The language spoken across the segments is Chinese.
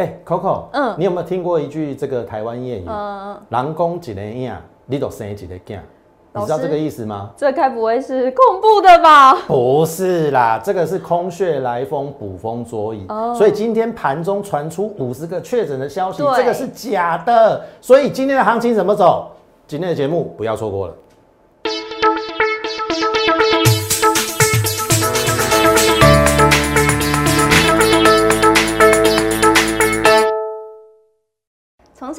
哎，Coco，嗯你有没有听过一句这个台湾谚语？嗯，人讲一个影，你都生一个囝，你知道这个意思吗？这该不会是恐怖的吧？不是啦，这个是空穴来风，捕风捉影。哦所以今天盘中传出五十个确诊的消息，对这个是假的。所以今天的行情怎么走？今天的节目不要错过了。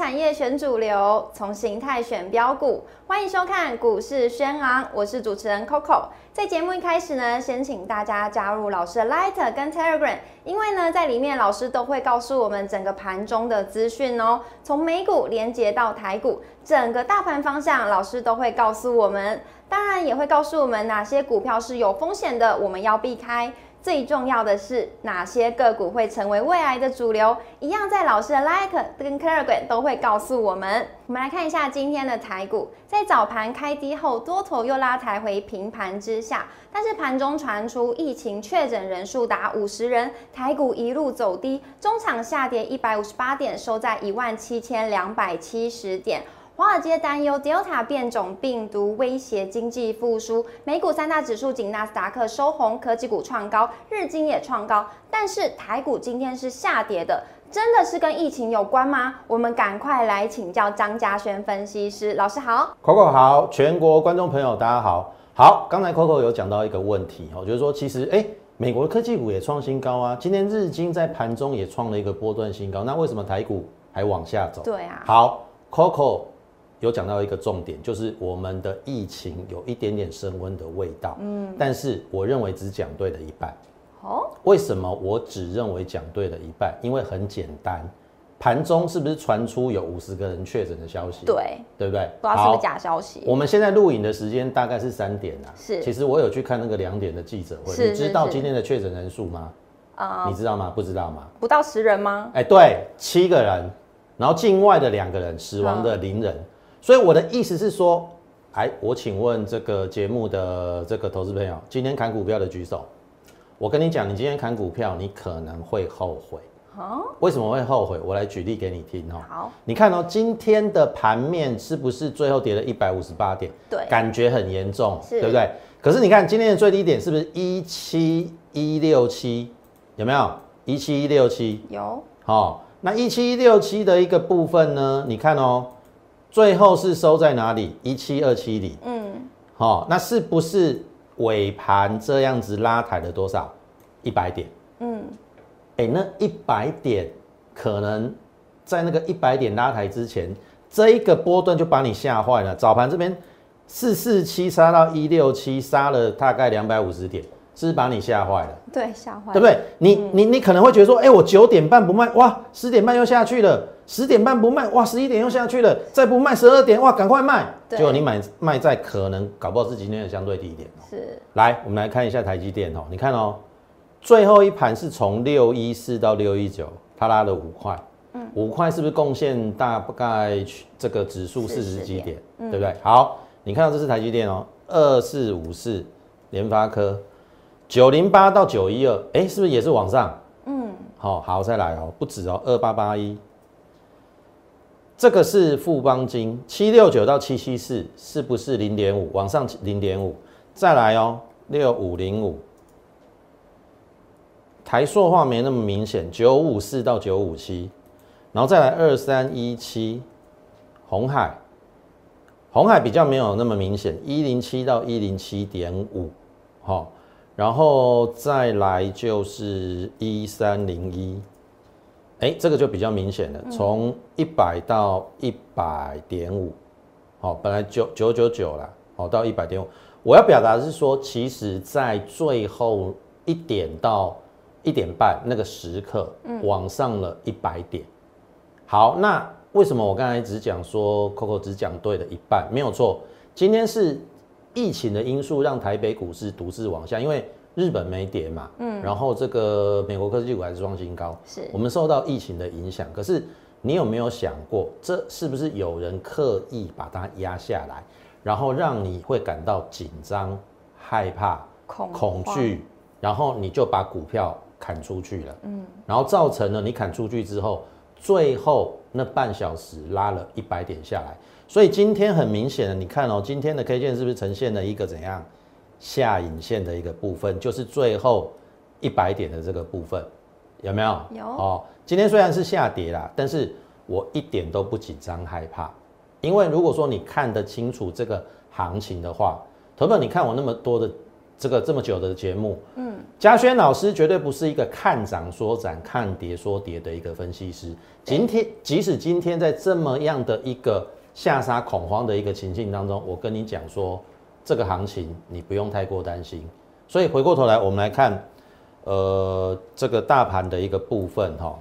产业选主流，从形态选标股，欢迎收看股市轩昂，我是主持人 Coco。在节目一开始呢，先请大家加入老师的 Light 跟 Telegram，因为呢，在里面老师都会告诉我们整个盘中的资讯哦，从美股连接到台股，整个大盘方向，老师都会告诉我们。当然也会告诉我们哪些股票是有风险的，我们要避开。最重要的是哪些个股会成为未来的主流，一样在老师的 Like 跟 Telegram 都会告诉我们。我们来看一下今天的台股，在早盘开低后，多头又拉抬回平盘之下，但是盘中传出疫情确诊人数达五十人，台股一路走低，中场下跌一百五十八点，收在一万七千两百七十点。华尔街担忧 Delta 变种病毒威胁经济复苏，美股三大指数仅纳斯达克收红，科技股创高，日经也创高，但是台股今天是下跌的，真的是跟疫情有关吗？我们赶快来请教张嘉轩分析师老师好。Coco 好，全国观众朋友大家好。好，刚才 Coco 有讲到一个问题哦，就是说其实哎、美国的科技股也创新高啊，今天日经在盘中也创了一个波段新高，那为什么台股还往下走？对啊，好，Coco 有讲到一个重点，就是我们的疫情有一点点升温的味道，嗯，但是我认为只讲对了一半。哦，为什么我只认为讲对了一半？因为很简单，盘中是不是传出有五十个人确诊的消息？对，对不对？不知道是不是假消息。我们现在录影的时间大概是三点啊。是其实我有去看那个两点的记者会，你知道今天的确诊人数吗？呃你知道吗？不知道吗？不到十人吗？哎、对，七个人，然后境外的两个人，死亡嗯的零人。所以我的意思是说，哎，我请问这个节目的这个投资朋友，今天砍股票的举手。我跟你讲，你今天砍股票，你可能会后悔。哦，为什么会后悔？我来举例给你听哦。好，你看哦，今天的盘面是不是最后跌了一百五十八点？对感觉很严重，是对不对？可是你看今天的最低点是不是一七一六七？有没有一七一六七？有好，那一七一六七的一个部分呢？你看哦，最后是收在哪里？一七二七零。嗯，好，那是不是尾盘这样子拉抬了多少？一百点。嗯，哎、那一百点可能在那个一百点拉抬之前，这一个波段就把你吓坏了。早盘这边四四七杀到一六七，杀了大概两百五十点，是不是把你吓坏了？对，吓坏了，对不对？你你你可能会觉得说，哎、我九点半不卖，哇，十点半又下去了，十点半不卖，哇，十一点又下去了，再不卖十二点，哇，赶快卖。对结果你买卖在可能搞不好是今天的相对低点哦。是来，我们来看一下台积电哦，你看哦，最后一盘是从六一四到六一九，它拉了五块，嗯，五块是不是贡献大概这个指数四十几40点，嗯对不对？好，你看到这是台积电哦，二四五四，联发科九零八到九一二，哎，是不是也是往上？嗯，好、好，再来哦，不止哦，二八八一，这个是富邦金七六九到七七四，是不是零点五？往上零点五？再来哦，六五零五，台塑化没那么明显，九五四到九五七，然后再来二三一七，红海，红海比较没有那么明显，一零七到一零七点五，好，然后再来就是一三零一，哎，这个就比较明显了，从一百到一百点五，好，本来九九九九啦，好到一百点五。我要表达的是说，其实在最后一点到一点半那个时刻，往上了一百点。好，那为什么我刚才只讲说 Coco 只讲对了一半？没有错，今天是疫情的因素让台北股市独自往下，因为日本没跌嘛，嗯，然后这个美国科技股还是创新高，是。我们受到疫情的影响。可是你有没有想过，这是不是有人刻意把它压下来，然后让你会感到紧张、害怕、恐恐惧，然后你就把股票砍出去了，嗯，然后造成了你砍出去之后，最后那半小时拉了一百点下来，所以今天很明显的，你看哦，今天的 K 线是不是呈现了一个怎样下影线的一个部分，就是最后一百点的这个部分，有没有？有哦，今天虽然是下跌啦，但是我一点都不紧张害怕，因为如果说你看得清楚这个行情的话，投本你看我那么多的这个这么久的节目，嗯，嘉轩老师绝对不是一个看涨说涨、看跌说跌的一个分析师。今天即使今天在这么样的一个下杀恐慌的一个情境当中，我跟你讲说，这个行情你不用太过担心。所以回过头来，我们来看，呃，这个大盘的一个部分哈。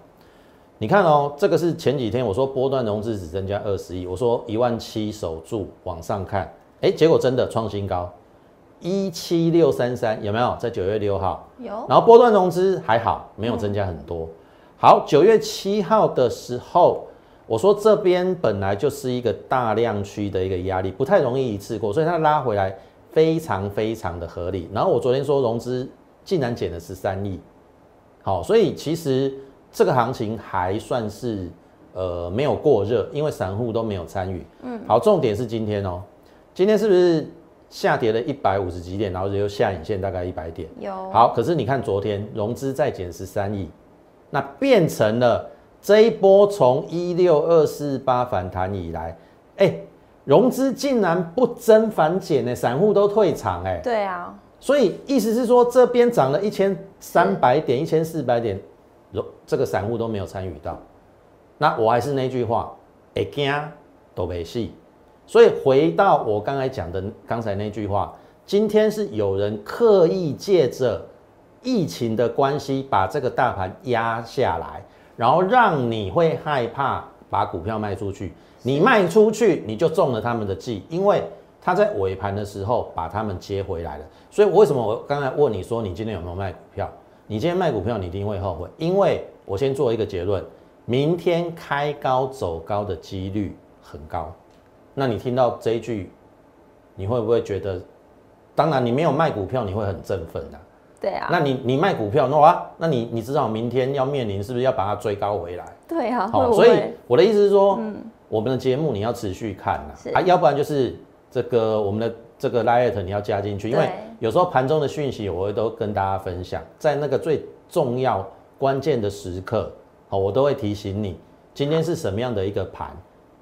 你看哦，这个是前几天我说波段融资只增加二十亿，我说一万七守住往上看，哎，结果真的创新高，一七六三三有没有？在九月六号有，然后波段融资还好，没有增加很多。好，九月七号的时候，我说这边本来就是一个大量区的一个压力，不太容易一次过，所以它拉回来非常非常的合理。然后我昨天说融资竟然减了十三亿，好，所以其实这个行情还算是呃没有过热，因为散户都没有参与。嗯，好，重点是今天哦，今天是不是下跌了一百五十几点，然后又下影线大概一百点？有，好，可是你看昨天融资再减十三亿。那变成了这一波从一六二四八反弹以来，哎，融资竟然不增反减呢，散户都退场哎。对啊。所以意思是说，这边涨了一千三百点、一千四百点，融这个散户都没有参与到。那我还是那句话，会惊都没戏。所以回到我刚才讲的刚才那句话，今天是有人刻意借着。疫情的关系，把这个大盘压下来，然后让你会害怕把股票卖出去。你卖出去，你就中了他们的计，因为他在尾盘的时候把他们接回来了。所以为什么我刚才问你说你今天有没有卖股票？你今天卖股票，你一定会后悔，因为我先做一个结论：明天开高走高的几率很高。那你听到这一句，你会不会觉得？当然，你没有卖股票，你会很振奋的。对啊，那你你卖股票，那啊，那你你知道明天要面临是不是要把它追高回来？对啊，好，所以我的意思是说，嗯，我们的节目你要持续看呐，啊，要不然就是这个我们的这个 liet 你要加进去，因为有时候盘中的讯息我会都跟大家分享，在那个最重要关键的时刻，好，我都会提醒你今天是什么样的一个盘，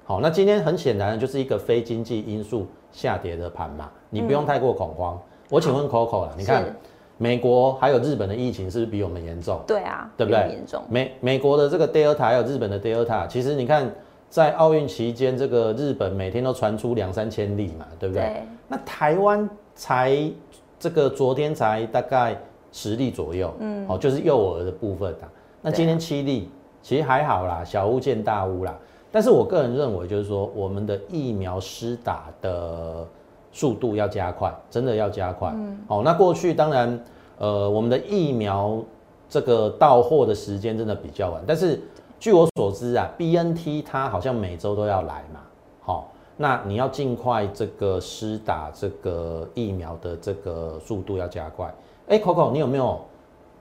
好，那今天很显然就是一个非经济因素下跌的盘嘛，你不用太过恐慌。我请问 Coco 了，你看。美国还有日本的疫情是不是比我们严重？对啊，对不对？严重。美美国的这个 Delta 还有日本的 Delta，其实你看在奥运期间，这个日本每天都传出两三千例嘛，对不对？对。那台湾才这个昨天才大概十例左右，嗯，哦，就是幼儿的部分啊。那今天七例，其实还好啦，小巫见大巫啦。但是我个人认为，就是说我们的疫苗施打的。速度要加快，真的要加快。嗯，好，那过去当然，呃，我们的疫苗这个到货的时间真的比较晚，但是据我所知啊，B N T 它好像每周都要来嘛，好，那你要尽快这个施打这个疫苗的这个速度要加快。哎，Coco，你有没有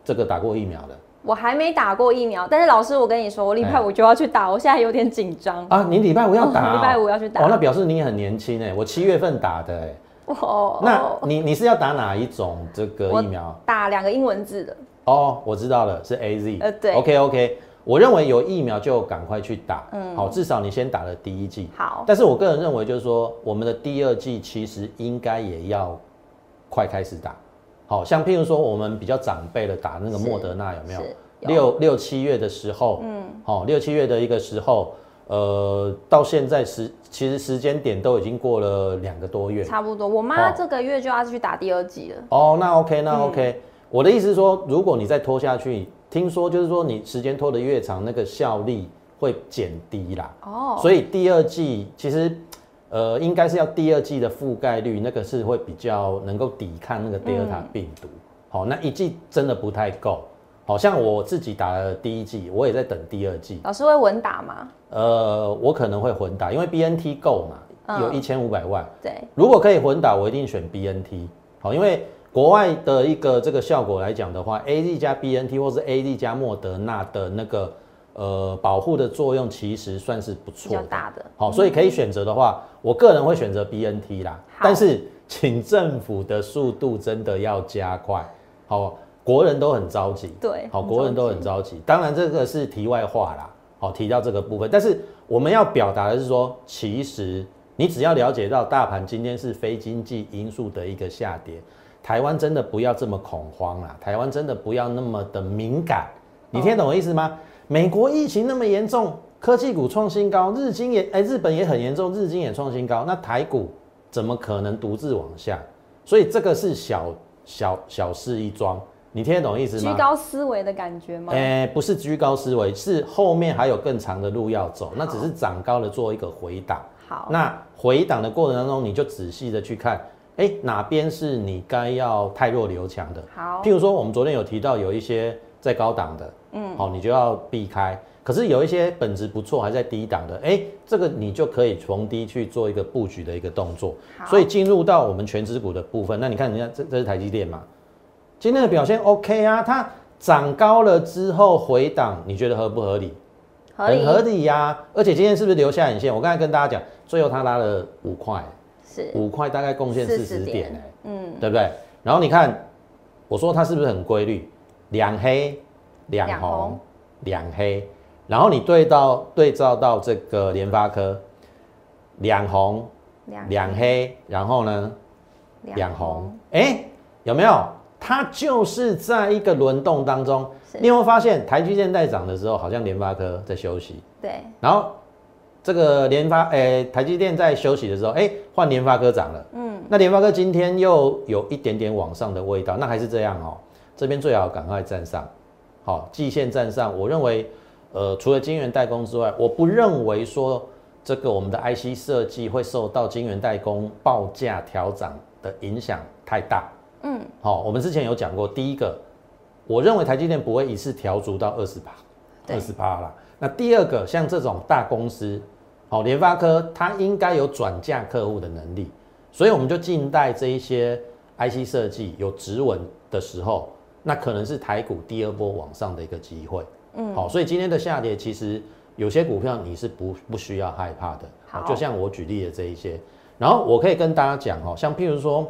这个打过疫苗的？我还没打过疫苗，但是老师，我跟你说，我礼拜五就要去打，我现在有点紧张啊。你礼拜五要打？礼拜五要去打。哦，那表示你很年轻哎，我七月份打的哎。哦。那你你是要打哪一种这个疫苗？打两个英文字的。哦，我知道了，是 A Z。呃，对。OK OK，我认为有疫苗就赶快去打。嗯。好，至少你先打了第一剂。好。但是我个人认为，就是说，我们的第二剂其实应该也要快开始打。好像譬如说，我们比较长辈的打那个莫德纳有没有？六六七月的时候，嗯，好，六七月的一个时候，呃，到现在时其实时间点都已经过了两个多月，差不多。我妈这个月就要去打第二剂了。哦，那 OK，那 OK。我的意思是说，如果你再拖下去，听说就是说你时间拖得越长，那个效力会减低啦。哦，所以第二季其实，呃，应该是要第二季的覆盖率，那个是会比较能够抵抗那个德尔塔病毒。好，那一季真的不太够。好像我自己打了第一季，我也在等第二季。老师会混打吗？呃，我可能会混打，因为 B N T 够嘛，有一千五百万。对，如果可以混打，我一定选 B N T。好，因为国外的一个这个效果来讲的话，A Z 加 B N T 或是 A Z 加莫德纳的那个呃保护的作用，其实算是不错比较大的。好，所以可以选择的话，我个人会选择 B N T 啦。但是，请政府的速度真的要加快。好，国人都很着急。对，好，国人都很着急。当然，这个是题外话啦。好，提到这个部分，但是我们要表达的是说，其实你只要了解到大盘今天是非经济因素的一个下跌。台湾真的不要这么恐慌啦！台湾真的不要那么的敏感，你听懂我意思吗？美国疫情那么严重，科技股创新高，日经也哎，日本也很严重，日经也创新高，那台股怎么可能独自往下？所以这个是小小小事一桩，你听得懂意思吗？居高思维的感觉吗？哎，不是居高思维，是后面还有更长的路要走，那只是涨高了做一个回档。好，那回档的过程当中，你就仔细的去看。哎，哪边是你该要太弱留强的？好，譬如说，我们昨天有提到有一些在高档的，嗯，好，你就要避开。可是有一些本质不错，还在低档的，哎，这个你就可以从低去做一个布局的一个动作。所以进入到我们全指股的部分，那你看人家这这是台积电嘛？今天的表现 OK 啊，它涨高了之后回档，你觉得合不合理？很合理呀。而且今天是不是留下影线？我刚才跟大家讲，最后它拉了五块。是五块大概贡献四十点哎，嗯，对不对？然后你看，我说它是不是很规律？两黑两红两黑，然后你对到对照到这个联发科，两红两黑，然后呢两红，哎，有没有？它就是在一个轮动当中，你有没有发现台积电在涨的时候，好像联发科在休息？对，然后。这个联发诶，台积电在休息的时候，哎，换联发科涨了。嗯，那联发科今天又有一点点往上的味道，那还是这样哦。这边最好赶快站上，好，季线站上。我认为，呃，除了晶圆代工之外，我不认为说这个我们的 IC 设计会受到晶圆代工报价调涨的影响太大。嗯，好，我们之前有讲过，第一个，我认为台积电不会一次调足到二十八，二十八啦。那第二个，像这种大公司。好，联发科它应该有转嫁客户的能力，所以我们就静待这一些 IC 设计有止稳的时候，那可能是台股第二波往上的一个机会。嗯，好，所以今天的下跌其实有些股票你是不不需要害怕的。好，就像我举例的这一些，然后我可以跟大家讲哦，像譬如说，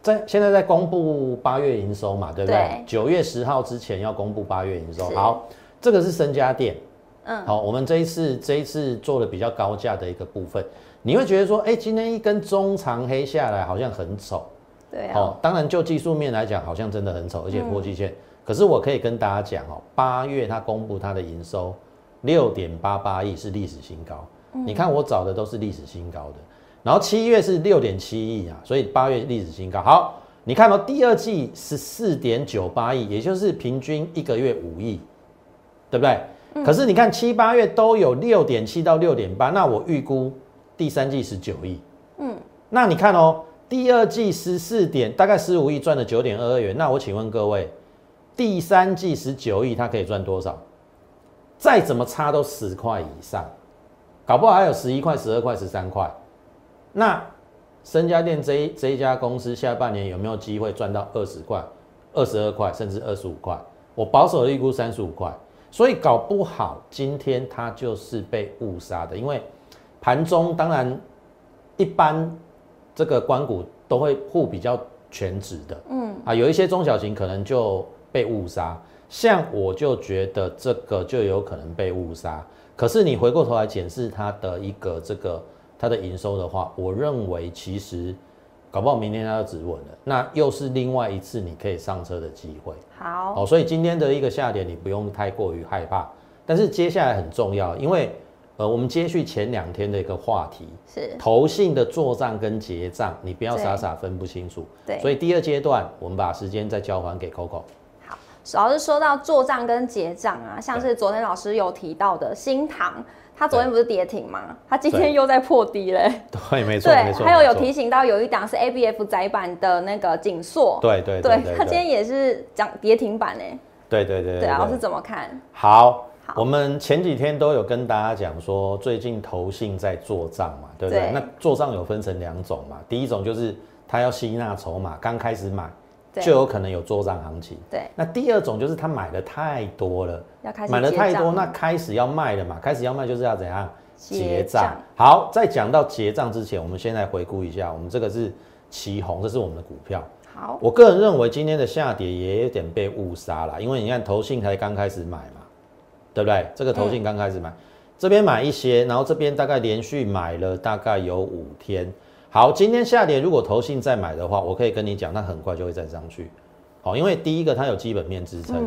在现在在公布八月营收嘛，对不对？九月十号之前要公布八月营收。好，这个是深家电。嗯，好，我们这一次这一次做的比较高价的一个部分，你会觉得说，哎，今天一根中长黑下来好像很丑，对，哦，当然就技术面来讲，好像真的很丑，而且破季线。可是我可以跟大家讲哦，八月它公布它的营收六点八八亿是历史新高，你看我找的都是历史新高的，然后七月是六点七亿啊，所以八月历史新高。好，你看到第二季十四点九八亿，也就是平均一个月五亿，对不对？可是你看七八月都有六点七到六点八，那我预估第三季十九亿。嗯，那你看哦，第二季十四点，大概十五亿赚了九点二二元。那我请问各位，第三季十九亿，它可以赚多少？再怎么差都十块以上，搞不好还有十一块、十二块、十三块。那深家电这一这一家公司下半年有没有机会赚到二十块、二十二块，甚至二十五块？我保守预估三十五块。所以搞不好今天它就是被误杀的，因为盘中当然一般这个关股都会护比较全值的，嗯啊，有一些中小型可能就被误杀，像我就觉得这个就有可能被误杀。可是你回过头来检视它的一个这个它的营收的话，我认为其实。搞不好明天它就止稳了，那又是另外一次你可以上车的机会。好，哦，所以今天的一个下跌你不用太过于害怕，但是接下来很重要，因为呃，我们接续前两天的一个话题是投信的做账跟结账，你不要傻傻分不清楚。对，所以第二阶段我们把时间再交还给 Coco。好，主要是说到做账跟结账啊，像是昨天老师有提到的新塘。它昨天不是跌停吗？它今天又在破低嘞。对，没错，没错。还有有提醒到有一档是 A B F 窄板的那个锦硕。对对对。它今天也是涨跌停板哎。对对对。对啊，老师怎么看？好，我们前几天都有跟大家讲说，最近投信在做账嘛，对不对？那做账有分成两种嘛，第一种就是他要吸纳筹码，刚开始买就有可能有做账行情。对，那第二种就是他买的太多了，要开始买的太多，那开始要卖了嘛，开始要卖就是要怎样？结账。好，在讲到结账之前，我们先来回顾一下，我们这个是旗红，这是我们的股票。好，我个人认为今天的下跌也有点被误杀了，因为你看投信才刚开始买嘛，对不对？这个投信刚开始买，这边买一些，然后这边大概连续买了大概有五天。好，今天下跌，如果投信再买的话，我可以跟你讲，它很快就会再上去。好，因为第一个它有基本面支撑，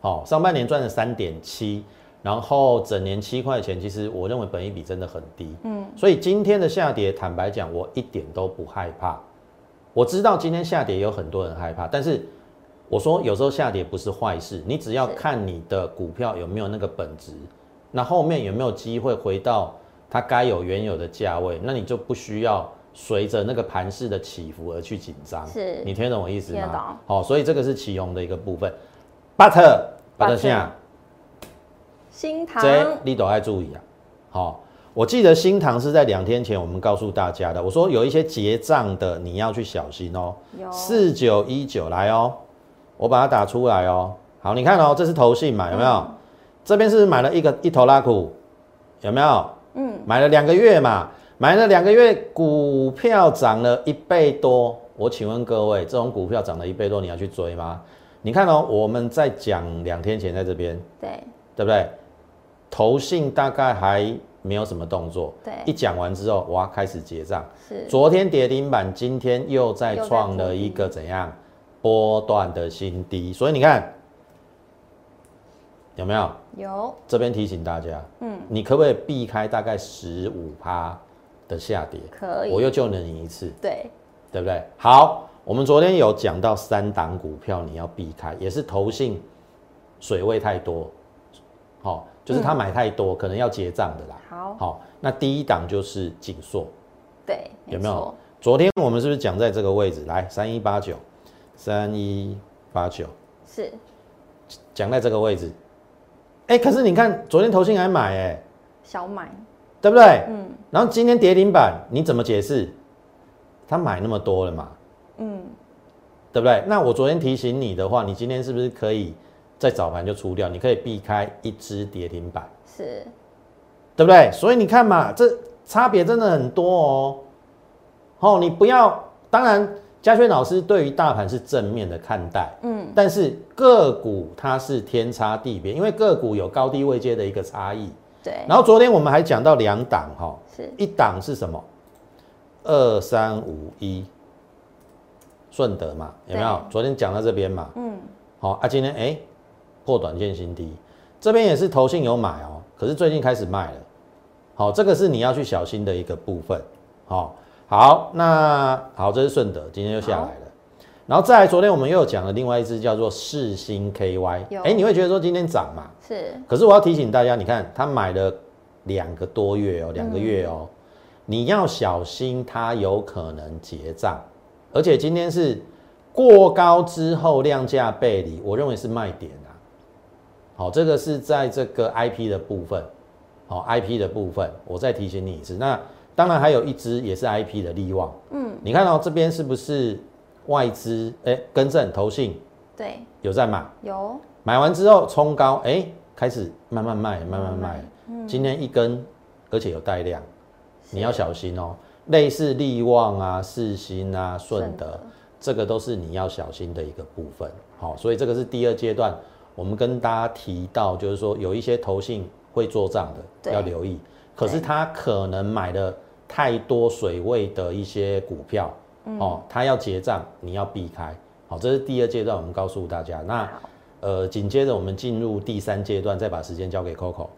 好，上半年赚了三点七，然后整年七块钱，其实我认为本益比真的很低，嗯，所以今天的下跌，坦白讲，我一点都不害怕。我知道今天下跌有很多人害怕，但是我说有时候下跌不是坏事，你只要看你的股票有没有那个本质，那后面有没有机会回到它该有原有的价位，那你就不需要随着那个盘势的起伏而去紧张。是你听懂我意思吗？懂好、所以这个是旗红的一个部分。But but 塘这你都要注意啊。好、我记得新塘是在两天前我们告诉大家的，我说有一些结账的你要去小心哦。有四九一九来哦，我把它打出来哦。好，你看哦，这是投信嘛，有没有？这边是买了一个一头拉股，有没有？嗯，买了两个月嘛，买了两个月，股票涨了一倍多。我请问各位，这种股票涨了一倍多，你要去追吗？你看哦，我们在讲两天前在这边，对对不对？投信大概还没有什么动作，对一讲完之后，哇，开始结账。是昨天跌停板，今天又再创了一个怎样波段的新低，所以你看有没有？有这边提醒大家，嗯，你可不可以避开大概十五趴的下跌？可以，我又救了你一次，对对不对？好，我们昨天有讲到三档股票你要避开，也是投信水位太多，好、就是他买太多，可能要结账的啦。好好，那第一档就是锦硕，对有没有错？昨天我们是不是讲在这个位置？来，三一八九，三一八九，是讲在这个位置。哎、可是你看，昨天投信还买、哎，小买对不对？嗯。然后今天跌停板，你怎么解释？他买那么多了嘛，嗯对不对？那我昨天提醒你的话，你今天是不是可以在早盘就出掉？你可以避开一只跌停板，是对不对？所以你看嘛，这差别真的很多哦。哦，你不要，当然，嘉轩老师对于大盘是正面的看待，嗯，但是个股它是天差地别，因为个股有高低位阶的一个差异。对。然后昨天我们还讲到两档哈，是。一档是什么？二三五一，顺德嘛，有没有？昨天讲到这边嘛，嗯。好、啊，今天哎、破短线新低，这边也是投信有买哦，可是最近开始卖了，好、这个是你要去小心的一个部分，好、好，那好，这是顺德，今天又下来了，然后再来，昨天我们又有讲了另外一只叫做世星 KY，有。哎、你会觉得说今天涨嘛？是。可是我要提醒大家，你看他买了两个多月哦，两个月哦，你要小心它有可能结账，而且今天是过高之后量价背离，我认为是卖点啊。好，这个是在这个 IP 的部分，好 IP 的部分，我再提醒你一次。那当然还有一只也是 IP 的利旺，嗯，你看到、这边是不是外资？哎，更正投信对有在买。有买完之后冲高，哎、开始慢慢卖，慢慢卖。今天一根，而且有带量，你要小心哦。类似利旺啊、世新啊、顺德这个都是你要小心的一个部分。好，所以这个是第二阶段，我们跟大家提到，就是说有一些投信会做账的，要留意。可是他可能买了太多水位的一些股票，嗯哦，它要结账，你要避开。好，这是第二阶段，我们告诉大家。那呃，紧接着我们进入第三阶段，再把时间交给 Coco。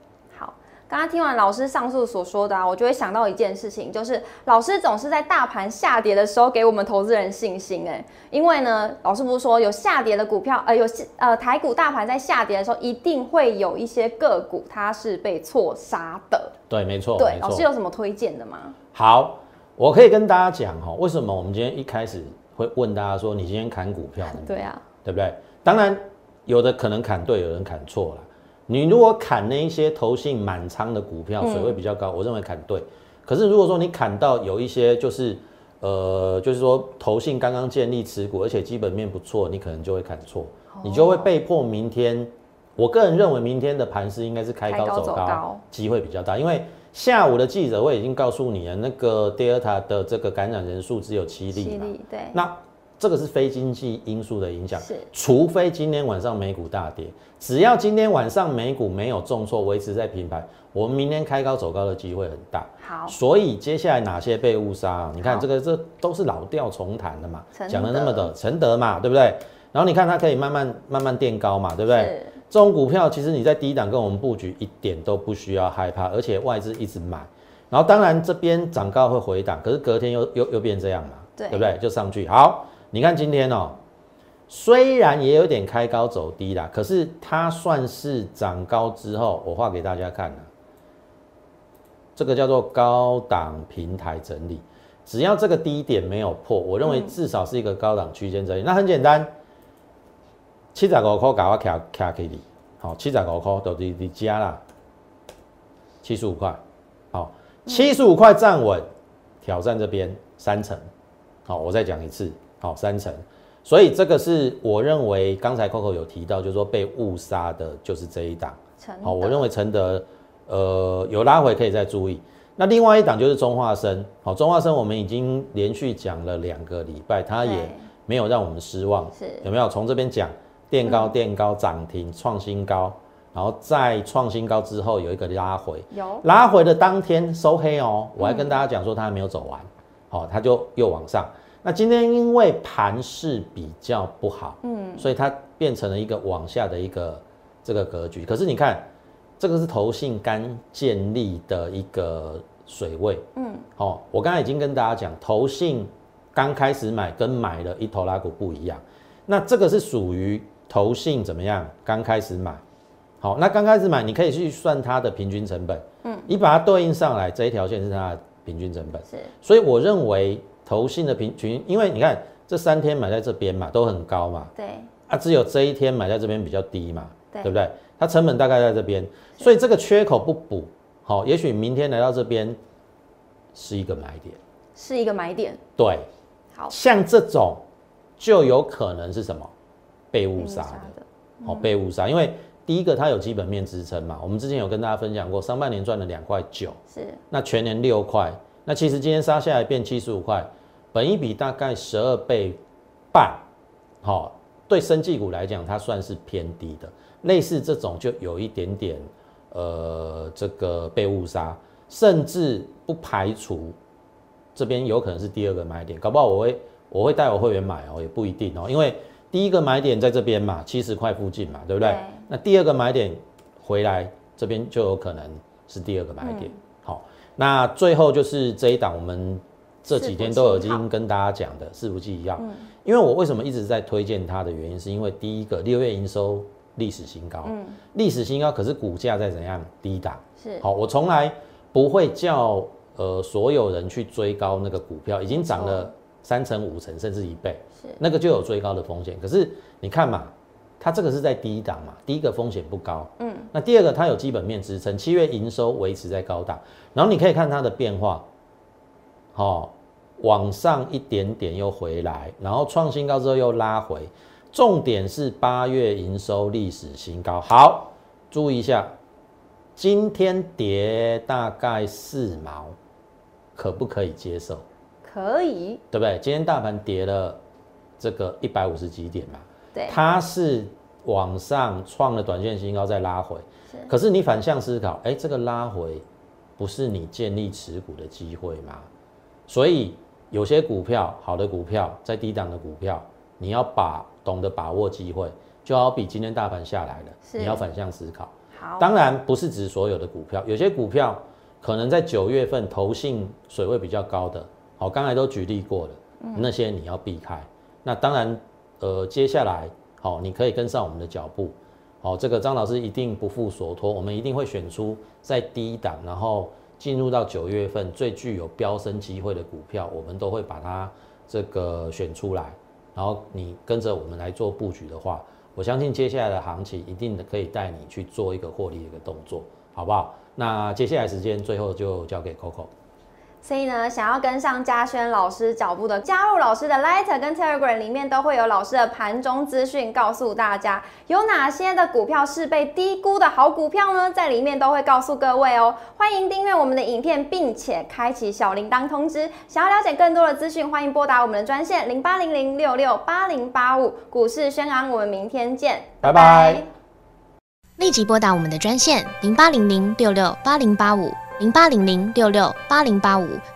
好。刚刚听完老师上述所说的啊，我就会想到一件事情，就是老师总是在大盘下跌的时候给我们投资人信心哎，因为呢，老师不是说有下跌的股票，呃，有呃台股大盘在下跌的时候，一定会有一些个股它是被错杀的。对，没错，对，老师。有什么推荐的吗？好，我可以跟大家讲哈，为什么我们今天一开始会问大家说，你今天砍股票呢？对啊，对不对？当然，有的可能砍对，有人砍错了。你如果砍那一些投信满仓的股票，嗯水位比较高，我认为砍对。可是如果说你砍到有一些就是呃，就是说投信刚刚建立持股，而且基本面不错，你可能就会砍错，你就会被迫明天。我个人认为明天的盘势应该是开高走高，机会比较大，因为下午的记者会已经告诉你了，那个 Delta 的这个感染人数只有七例嘛，对，那这个是非经济因素的影响，是，除非今天晚上美股大跌，只要今天晚上美股没有重挫，维持在平盘，我们明天开高走高的机会很大。好，所以接下来哪些被误杀？你看这个这都是老调重弹的嘛，讲了那么的承德嘛，对不对？然后你看它可以慢慢慢慢垫高嘛，对不对？这种股票其实你在低档跟我们布局一点都不需要害怕，而且外资一直买。然后当然这边涨高会回档，可是隔天又又又变这样嘛，对不对？就上去。好，你看今天哦，虽然也有点开高走低啦，可是它算是涨高之后，我画给大家看了，这个叫做高档平台整理。只要这个低点没有破，我认为至少是一个高档区间整理。那很简单。七十五块，搞我卡卡给你，好，七十五块都你你加啦，七十五块，好，七十五块站稳，挑战这边三成，好，我再讲一次，好，三成，所以这个是我认为刚才 Coco 有提到，就是说被误杀的，就是这一档，好，我认为承德，呃，有拉回可以再注意，那另外一档就是中化生，好，中化生我们已经连续讲了两个礼拜，它也没有让我们失望，是。有没有？从这边讲。垫高，垫高，涨停，创新高，然后再创新高之后有一个拉回，有。拉回的当天收黑哦，我还跟大家讲说它还没有走完，好，它就又往上。那今天因为盘势比较不好，嗯，所以它变成了一个往下的一个这个格局。可是你看，这个是投信刚建立的一个水位，嗯，好，我刚才已经跟大家讲，投信刚开始买跟买了一头拉股不一样，那这个是属于。投信怎么样？刚开始买，好，那刚开始买，你可以去算它的平均成本，嗯，你把它对应上来，这一条线是它的平均成本，是，所以我认为投信的平均，因为你看这三天买在这边嘛，都很高嘛，对，啊，只有这一天买在这边比较低嘛，对。不对？它成本大概在这边，所以这个缺口不补，好，也许明天来到这边是一个买点，是一个买点，对，好。像这种就有可能是什么？被误杀的，好被误杀，因为第一个它有基本面支撑嘛，我们之前有跟大家分享过，上半年赚了两块九，是，那全年六块，那其实今天杀下来变七十五块，本一比大概十二倍半，好，对生技股来讲它算是偏低的，类似这种就有一点点，呃，这个被误杀，甚至不排除这边有可能是第二个买点，搞不好我会我会带我会员买哦，也不一定哦，因为。第一个买点在这边嘛，七十块附近嘛，对不对？那第二个买点回来这边就有可能是第二个买点。好，那最后就是这一档，我们这几天都已经跟大家讲的四不记一样。因为我为什么一直在推荐它的原因，是因为第一个六月营收历史新高，历史新高，可是股价在怎样低档？是好，我从来不会叫呃所有人去追高那个股票，已经涨了。三成、五成，甚至一倍，是那个就有追高的风险。可是你看嘛，它这个是在低档嘛，第一个风险不高，嗯，那第二个它有基本面支撑，七月营收维持在高档，然后你可以看它的变化，好，往上一点点又回来，然后创新高之后又拉回，重点是八月营收历史新高。好，注意一下，今天跌大概四毛，可不可以接受？可以，对不对？今天大盘跌了这个一百五十几点嘛，对，它是往上创了短线新高再拉回，可是你反向思考，哎，这个拉回不是你建立持股的机会吗？所以有些股票，好的股票，在低档的股票，你要把懂得把握机会，就好比今天大盘下来了，你要反向思考。好，当然不是指所有的股票，有些股票可能在九月份投信水位比较高的。好，刚才都举例过了，那些你要避开。那当然，呃，接下来好，你可以跟上我们的脚步。好，这个张老师一定不负所托，我们一定会选出在低档，然后进入到九月份最具有飙升机会的股票，我们都会把它这个选出来。然后你跟着我们来做布局的话，我相信接下来的行情一定可以带你去做一个获利的一个动作，好不好？那接下来时间最后就交给 Coco。所以呢，想要跟上嘉轩老师脚步的，加入老师的 Light 跟 Telegram 里面都会有老师的盘中资讯，告诉大家有哪些的股票是被低估的好股票呢？在里面都会告诉各位哦。欢迎订阅我们的影片，并且开启小铃铛通知。想要了解更多的资讯，欢迎拨打我们的专线零八零零六六八零八五。股市宣昂，我们明天见，拜拜。立即拨打我们的专线零八零零六六八零八五。零八零零六六八零八五